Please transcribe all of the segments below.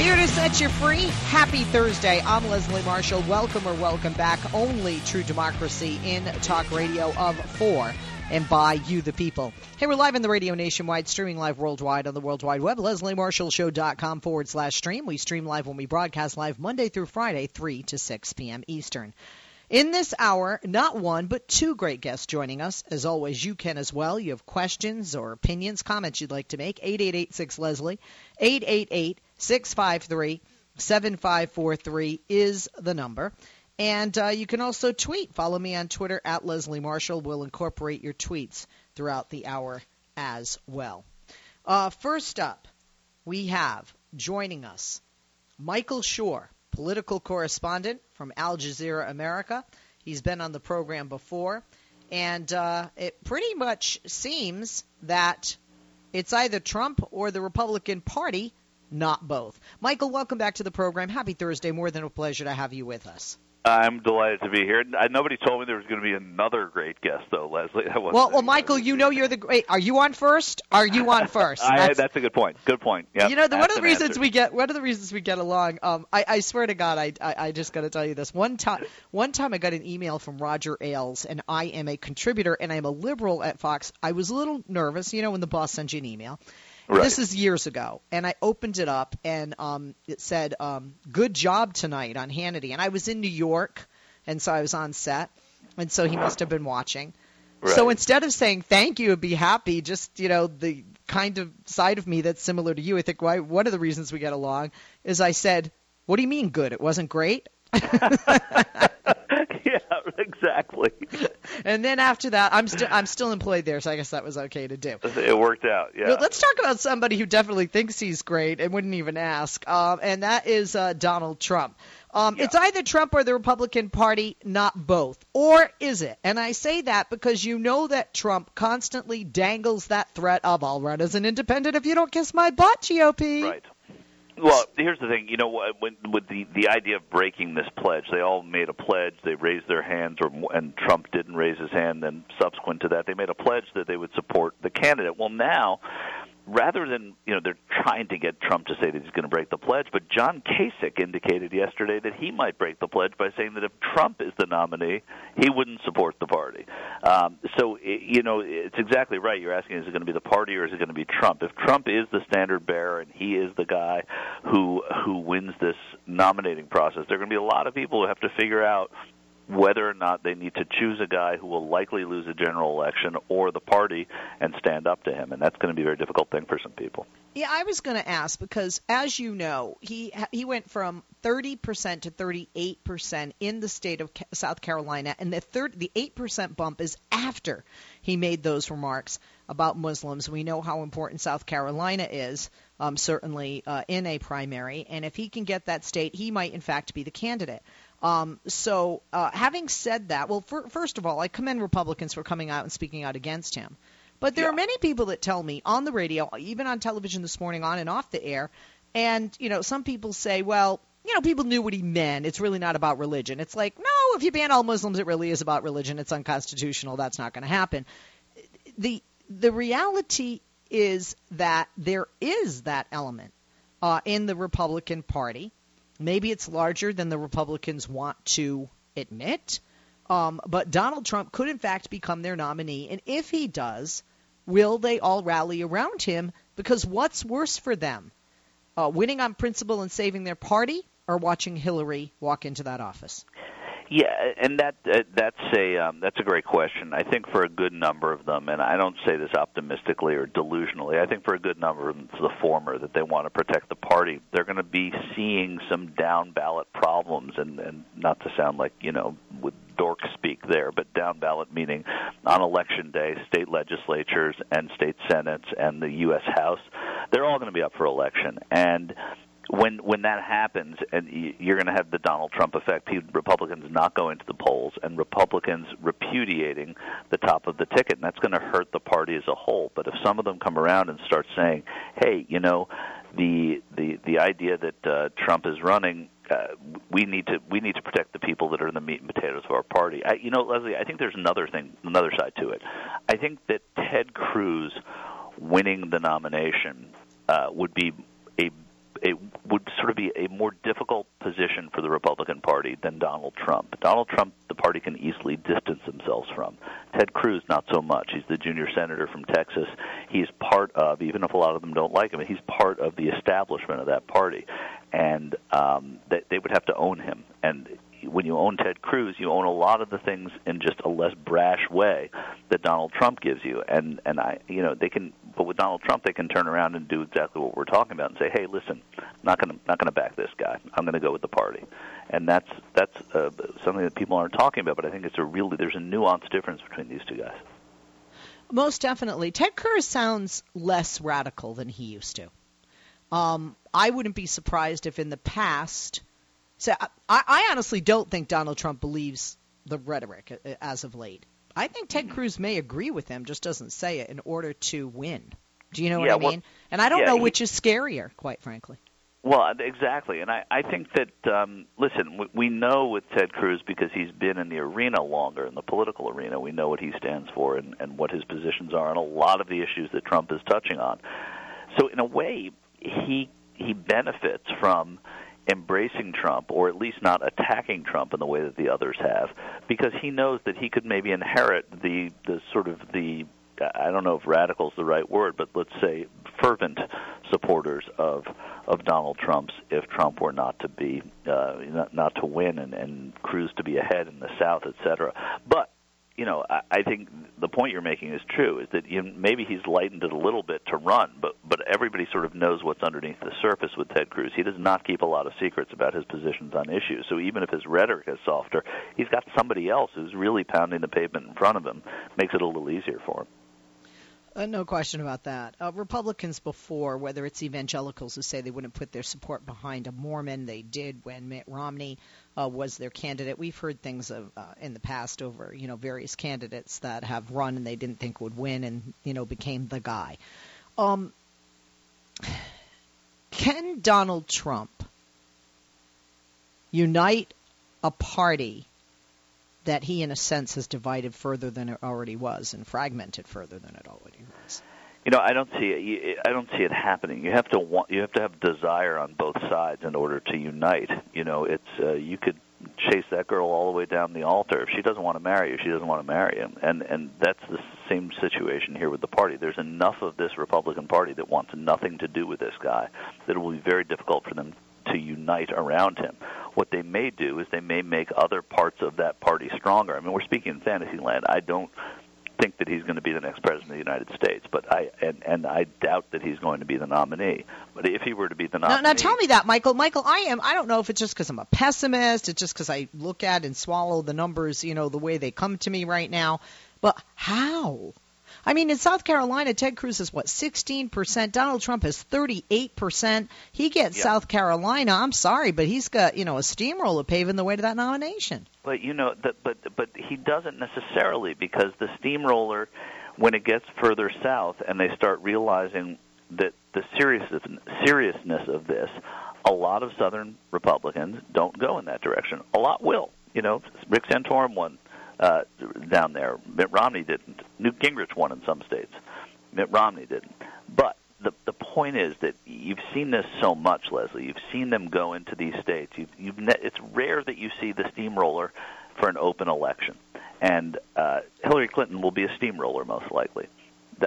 Here to set you free. Happy Thursday. I'm Leslie Marshall. Welcome or welcome back. Only true democracy in talk radio of four and by you, the people. Hey, we're live in the radio nationwide, streaming live worldwide on the World Wide Web. LeslieMarshallShow.com forward slash stream. We stream live when we broadcast live Monday through Friday, 3 to 6 p.m. Eastern. In this hour, not one, but two great guests joining us. As always, you can as well. You have questions or opinions, comments you'd like to make. 8886 Leslie, 888 653 7543 is the number. And uh, you can also tweet. Follow me on Twitter at Leslie Marshall. We'll incorporate your tweets throughout the hour as well. Uh, first up, we have joining us Michael Shure, political correspondent from Al Jazeera America. He's been on the program before. And uh, it pretty much seems that it's either Trump or the Republican Party not both. Michael, welcome back to the program. Happy Thursday. More than a pleasure to have you with us. I'm delighted to be here. Nobody told me there was going to be another great guest, though, Leslie. well, well, Michael, you know you're the great. Are you on first? Are you on first? That's, I, that's a good point. Good point. Yep. You know, the, one of the reasons answer. we get one of the reasons we get along. Um, I, I swear to God, I, I, I just got to tell you this. One time, one time, I got an email from Roger Ailes, and I am a contributor, and I'm a liberal at Fox. I was a little nervous, you know, when the boss sends you an email. Right. This is years ago, and I opened it up, and um, it said, um, "Good job tonight" on Hannity, and I was in New York, and so I was on set, and so he must have been watching. Right. So instead of saying thank you and be happy, just you know the kind of side of me that's similar to you, I think why one of the reasons we get along is I said, "What do you mean good? It wasn't great." yeah, exactly. And then after that, I'm still I'm still employed there, so I guess that was okay to do. It worked out. Yeah. But let's talk about somebody who definitely thinks he's great and wouldn't even ask, um, and that is uh, Donald Trump. Um, yeah. It's either Trump or the Republican Party, not both. Or is it? And I say that because you know that Trump constantly dangles that threat of, I'll run as an independent if you don't kiss my butt, GOP. Right. Well, here's the thing. You know, when, with the the idea of breaking this pledge, they all made a pledge. They raised their hands, or and Trump didn't raise his hand. Then subsequent to that, they made a pledge that they would support the candidate. Well, now rather than you know they're trying to get Trump to say that he's going to break the pledge, but John Kasich indicated yesterday that he might break the pledge by saying that if Trump is the nominee, he wouldn't support the party. Um, so you know it's exactly right. You're asking is it going to be the party or is it going to be Trump? If Trump is the standard bearer and he is the guy who who wins this nominating process, there are going to be a lot of people who have to figure out whether or not they need to choose a guy who will likely lose a general election or the party and stand up to him and that's going to be a very difficult thing for some people. Yeah, I was going to ask because as you know, he he went from 30% to 38% in the state of South Carolina and the third the 8% bump is after he made those remarks about Muslims. We know how important South Carolina is. Um, certainly uh, in a primary, and if he can get that state, he might in fact be the candidate. Um, so, uh, having said that, well, for, first of all, I commend Republicans for coming out and speaking out against him. But there yeah. are many people that tell me on the radio, even on television this morning, on and off the air, and you know, some people say, well, you know, people knew what he meant. It's really not about religion. It's like, no, if you ban all Muslims, it really is about religion. It's unconstitutional. That's not going to happen. The the reality is that there is that element uh, in the Republican Party Maybe it's larger than the Republicans want to admit. Um, but Donald Trump could, in fact, become their nominee. And if he does, will they all rally around him? Because what's worse for them? Uh, winning on principle and saving their party or watching Hillary walk into that office? Yeah, and that uh, that's a um, that's a great question. I think for a good number of them, and I don't say this optimistically or delusionally. I think for a good number of them, it's the former that they want to protect the party. They're going to be seeing some down ballot problems, and and not to sound like you know with dork speak there, but down ballot meaning on election day, state legislatures and state senates and the U.S. House, they're all going to be up for election, and when when that happens, and you're going to have the Donald Trump effect, Republicans not going to the polls, and Republicans repudiating the top of the ticket, and that's going to hurt the party as a whole. But if some of them come around and start saying, "Hey, you know," the the the idea that uh, Trump is running uh, we need to we need to protect the people that are in the meat and potatoes of our party. I, you know, Leslie, I think there's another thing, another side to it. I think that Ted Cruz winning the nomination uh, would be would sort of be a more difficult position for the Republican Party than Donald Trump. Donald Trump, the party can easily distance themselves from. Ted Cruz, not so much. He's the junior senator from Texas. He's part of, even if a lot of them don't like him, he's part of the establishment of that party, and um, they, they would have to own him. And when you own Ted Cruz, you own a lot of the things in just a less brash way that Donald Trump gives you. And and I, you know, they can. But with Donald Trump, they can turn around and do exactly what we're talking about and say, "Hey, listen, not going to not going to back this guy. I'm going to go with the party." And that's that's uh, something that people aren't talking about. But I think it's a really there's a nuanced difference between these two guys. Most definitely, Ted Cruz sounds less radical than he used to. Um, I wouldn't be surprised if in the past so I, I honestly don't think Donald Trump believes the rhetoric uh, as of late. I think Ted. Cruz may agree with him, just doesn't say it in order to win. Do you know yeah, what I mean? And I don't yeah, know he, which is scarier, quite frankly. Well, exactly, and I, I think that um, listen, we, we know with Ted Cruz because he's been in the arena longer, in the political arena. We know what he stands for and, and what his positions are on a lot of the issues that Trump is touching on. So, in a way, he he benefits from embracing Trump or at least not attacking Trump in the way that the others have because he knows that he could maybe inherit the the sort of the I don't know if radical is the right word, but let's say fervent supporters of of Donald Trump's if Trump were not to be uh, not, not to win and, and Cruz to be ahead in the South, et cetera. But you know, I, I think the point you're making is true. Is that you maybe he's lightened it a little bit to run, but but everybody sort of knows what's underneath the surface with Ted Cruz. He does not keep a lot of secrets about his positions on issues. So even if his rhetoric is softer, he's got somebody else who's really pounding the pavement in front of him. Makes it a little easier for him. Uh, no question about that. Uh, Republicans before, whether it's evangelicals who say they wouldn't put their support behind a Mormon, they did when Mitt Romney uh, was their candidate. We've heard things of, uh, in the past over, you know, various candidates that have run and they didn't think would win and, you know, became the guy. Um, can Donald Trump unite a party that he, in a sense, has divided further than it already was and fragmented further than it already was. You know, I don't see it. I don't see it happening. You have to want. You have to have desire on both sides in order to unite. You know, it's uh, you could chase that girl all the way down the altar. If she doesn't want to marry you, she doesn't want to marry him. And and that's the same situation here with the party. There's enough of this Republican Party that wants nothing to do with this guy that it will be very difficult for them to unite around him. What they may do is they may make other parts of that party stronger. I mean, we're speaking in fantasy land. I don't think that he's going to be the next president of the United States, but I and and I doubt that he's going to be the nominee. But if he were to be the nominee, now, now tell me that, Michael. Michael, I am. I don't know if it's just because I'm a pessimist. It's just because I look at and swallow the numbers, you know, the way they come to me right now. But how? I mean, in South Carolina, Ted Cruz is what 16%. Donald Trump is 38%. He gets yeah. South Carolina. I'm sorry, but he's got you know a steamroller paving the way to that nomination. But you know, that, but but he doesn't necessarily because the steamroller, when it gets further south and they start realizing that the seriousness seriousness of this, a lot of Southern Republicans don't go in that direction. A lot will. You know, Rick Santorum won uh, down there. Mitt Romney didn't. Newt Gingrich won in some states. Mitt Romney didn't. But the the point is that you've seen this so much, Leslie. You've seen them go into these states. You've, you've ne- it's rare that you see the steamroller for an open election, and uh, Hillary Clinton will be a steamroller most likely.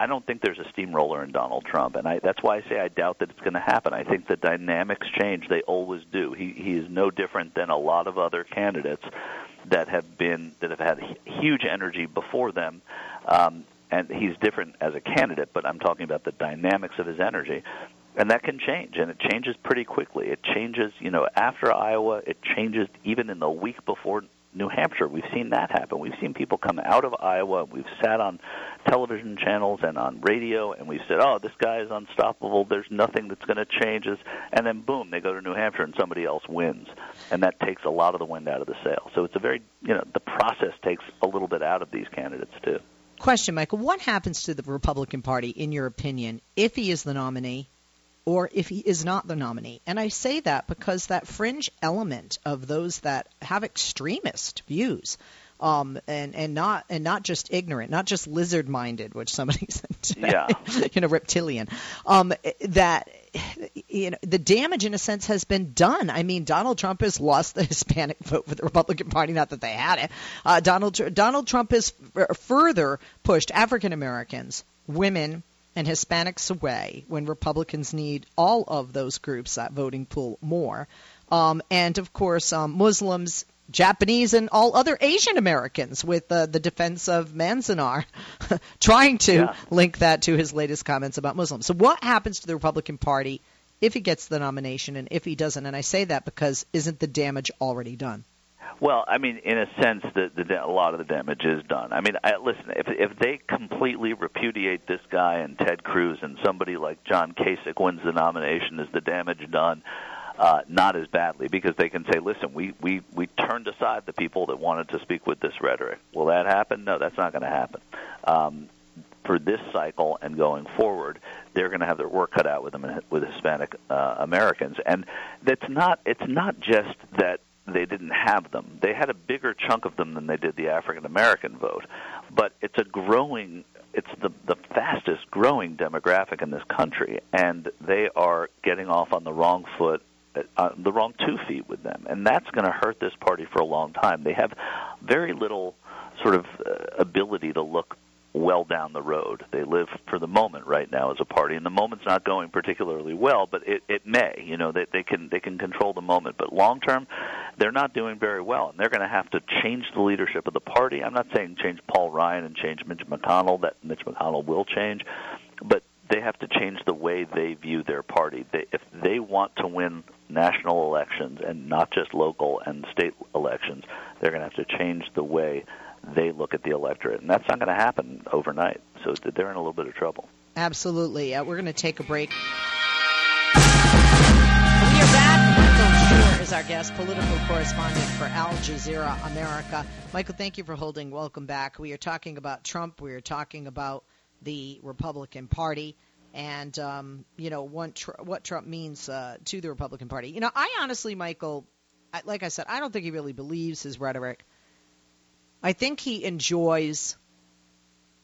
I don't think there's a steamroller in Donald Trump, and I, that's why I say I doubt that it's going to happen. I think the dynamics change; they always do. He he is no different than a lot of other candidates that have been that have had huge energy before them. Um, and he's different as a candidate, but I'm talking about the dynamics of his energy and that can change and it changes pretty quickly it changes you know after iowa it changes even in the week before new hampshire. We've seen that happen. We've seen people come out of iowa. We've sat on television channels and on radio and we've said oh this guy is unstoppable. There's nothing that's going to change us. And then boom they go to new hampshire and somebody else wins. And that takes a lot of the wind out of the sail. So it's a very you know the process takes a little bit out of these candidates too. Question michael. What happens to the republican party in your opinion if he is the nominee or if he is not the nominee. And I say that because that fringe element of those that have extremist views um, and and not and not just ignorant, not just lizard minded, which somebody said today, yeah. you know, reptilian. Um, that you know the damage in a sense has been done. I mean, Donald Trump has lost the Hispanic vote for the Republican Party. Not that they had it. Uh, Donald Donald Trump has f- further pushed African Americans, women and Hispanics away when Republicans need all of those groups, that voting pool, more. Um, and of course, um, Muslims, Japanese, and all other Asian Americans with uh, the defense of Manzanar trying to yeah. link that to his latest comments about Muslims. So, what happens to the Republican Party if he gets the nomination and if he doesn't? And I say that because isn't the damage already done? Well, I mean, in a sense, the, the, a lot of the damage is done. I mean, I, listen, if if they completely repudiate this guy and Ted Cruz, and somebody like John Kasich wins the nomination, is the damage done? Uh, not as badly because they can say, "Listen, we we we turned aside the people that wanted to speak with this rhetoric." Will that happen? No, that's not going to happen. Um, for this cycle and going forward, they're going to have their work cut out with them with Hispanic uh, Americans, and that's not. It's not just that they didn't have them. They had a bigger chunk of them than they did the African American vote, but it's a growing it's the the fastest growing demographic in this country and they are getting off on the wrong foot uh, the wrong two feet with them. And that's going to hurt this party for a long time. They have very little sort of uh, ability to look well down the road. They live for the moment right now as a party, and the moment's not going particularly well, but it, it may. You know, they, they can they can control the moment, but long term, they're not doing very well, and they're going to have to change the leadership of the party. I'm not saying change Paul Ryan and change Mitch McConnell. That Mitch McConnell will change, but they have to change the way they view their party. They, if they want to win national elections and not just local and state elections, they're going to have to change the way they look at the electorate, and that's not going to happen overnight. So they're in a little bit of trouble. Absolutely. Uh, we're going to take a break. We are back. Michael Shure is our guest, political correspondent for Al Jazeera America. Michael, thank you for holding. Welcome back. We are talking about Trump. We are talking about the Republican Party and um, you know what, tr- what Trump means uh, to the Republican Party. You know, I honestly, Michael, I, like I said, I don't think he really believes his rhetoric. I think he enjoys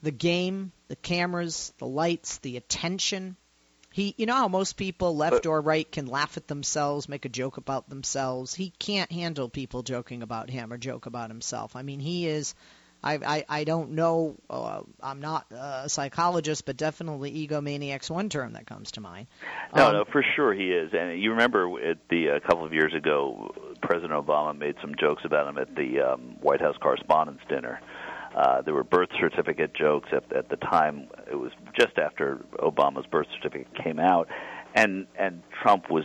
the game, the cameras, the lights, the attention. He, you know how most people, left or right, can laugh at themselves, make a joke about themselves. He can't handle people joking about him or joke about himself. I mean, he is. I I, I don't know. Uh, I'm not a psychologist, but definitely egomaniac's one term that comes to mind. No, um, no, for sure he is. And you remember at the a couple of years ago, President Obama made some jokes about him at the um, White House Correspondents' Dinner. Uh, there were birth certificate jokes at, at the time. It was just after Obama's birth certificate came out, and and Trump was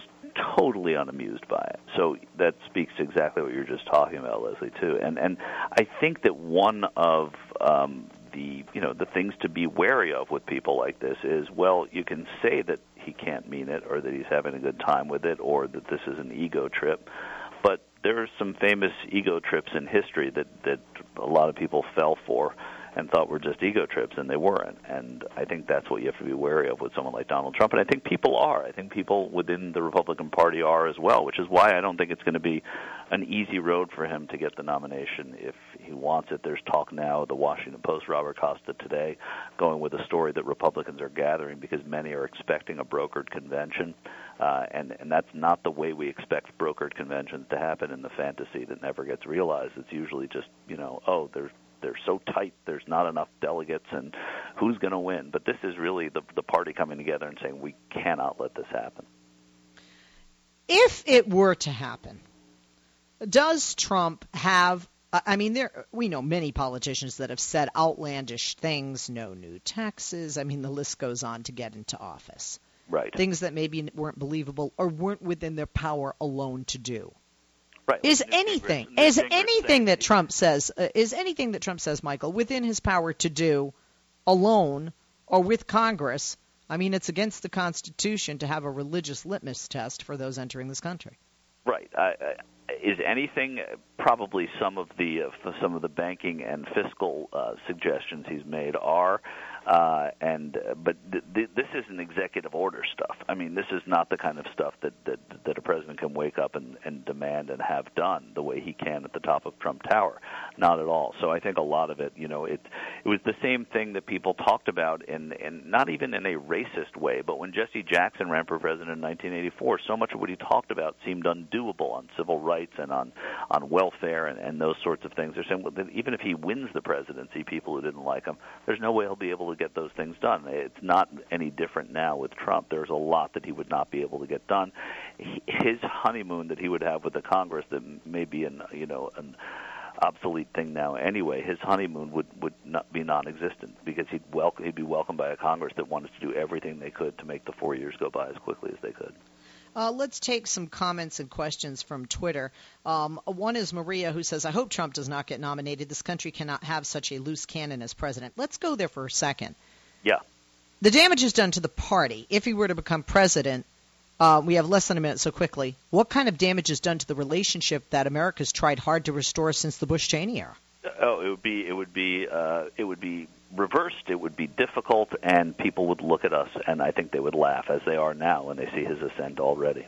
totally unamused by it. So that speaks to exactly what you're just talking about, Leslie, too. And and I think that one of um, the you know the things to be wary of with people like this is well, you can say that he can't mean it, or that he's having a good time with it, or that this is an ego trip but there are some famous ego trips in history that that a lot of people fell for and thought were just ego trips, and they weren't. And I think that's what you have to be wary of with someone like Donald Trump. And I think people are. I think people within the Republican Party are as well, which is why I don't think it's going to be an easy road for him to get the nomination if he wants it. There's talk now, the Washington Post, Robert Costa today, going with a story that Republicans are gathering because many are expecting a brokered convention. Uh, and and that's not the way we expect brokered conventions to happen in the fantasy that never gets realized. It's usually just you know oh there's they're so tight. There's not enough delegates, and who's going to win? But this is really the the party coming together and saying we cannot let this happen. If it were to happen, does Trump have I mean, there we know many politicians that have said outlandish things, no new taxes. I mean, the list goes on to get into office. Right. Things that maybe weren't believable or weren't within their power alone to do. Right. Is anything is anything that Trump says uh, is anything that Trump says, Michael, within his power to do alone or with Congress? I mean, it's against the Constitution to have a religious litmus test for those entering this country. Right. Is anything probably some of the uh, some of the banking and fiscal uh, suggestions he's made are uh, and uh, but th- th- this isn't executive order stuff. I mean, this is not the kind of stuff that that, that a president can wake up and, and demand and have done the way he can at the top of Trump Tower. Not at all. So I think a lot of it, you know, it it was the same thing that people talked about in in not even in a racist way, but when Jesse Jackson ran for president in 1984, so much of what he talked about seemed undoable on civil rights and on on welfare and, and those sorts of things. They're saying well, even if he wins the presidency, people who didn't like him, there's no way he'll be able to get those things done. It's not any different now with Trump. There's a lot that he would not be able to get done. His honeymoon that he would have with the Congress that may be an you know an obsolete thing now anyway. His honeymoon would would not be non-existent because he'd welcome he'd be welcomed by a Congress that wanted to do everything they could to make the four years go by as quickly as they could. Uh, let's take some comments and questions from Twitter. Um, one is Maria who says, I hope Trump does not get nominated. This country cannot have such a loose cannon as president. Let's go there for a second. Yeah. The damage is done to the party. If he were to become president, uh, we have less than a minute, so quickly. What kind of damage is done to the relationship that America's tried hard to restore since the Bush Cheney era? Oh, it would be it would be uh, it would be reversed. It would be difficult, and people would look at us, and I think they would laugh as they are now when they see his ascent already.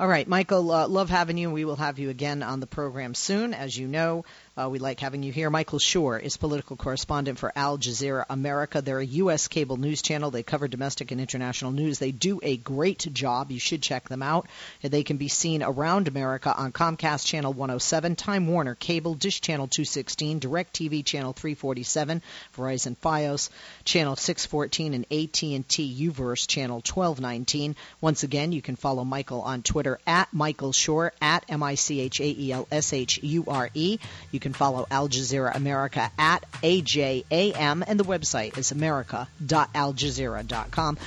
All right, Michael, uh, love having you. We will have you again on the program soon. As you know, uh, we like having you here. Michael Shure is political correspondent for Al Jazeera America. They're a U.S. cable news channel. They cover domestic and international news. They do a great job. You should check them out. They can be seen around America on Comcast Channel 107, Time Warner Cable, Dish Channel 216, DirecTV Channel 347, Verizon FiOS Channel 614, and AT&T UVerse Channel 1219. Once again, you can follow Michael on Twitter at Michael Shure, at M I C Can follow Al Jazeera America at AJAM, and the website is america.aljazeera.com.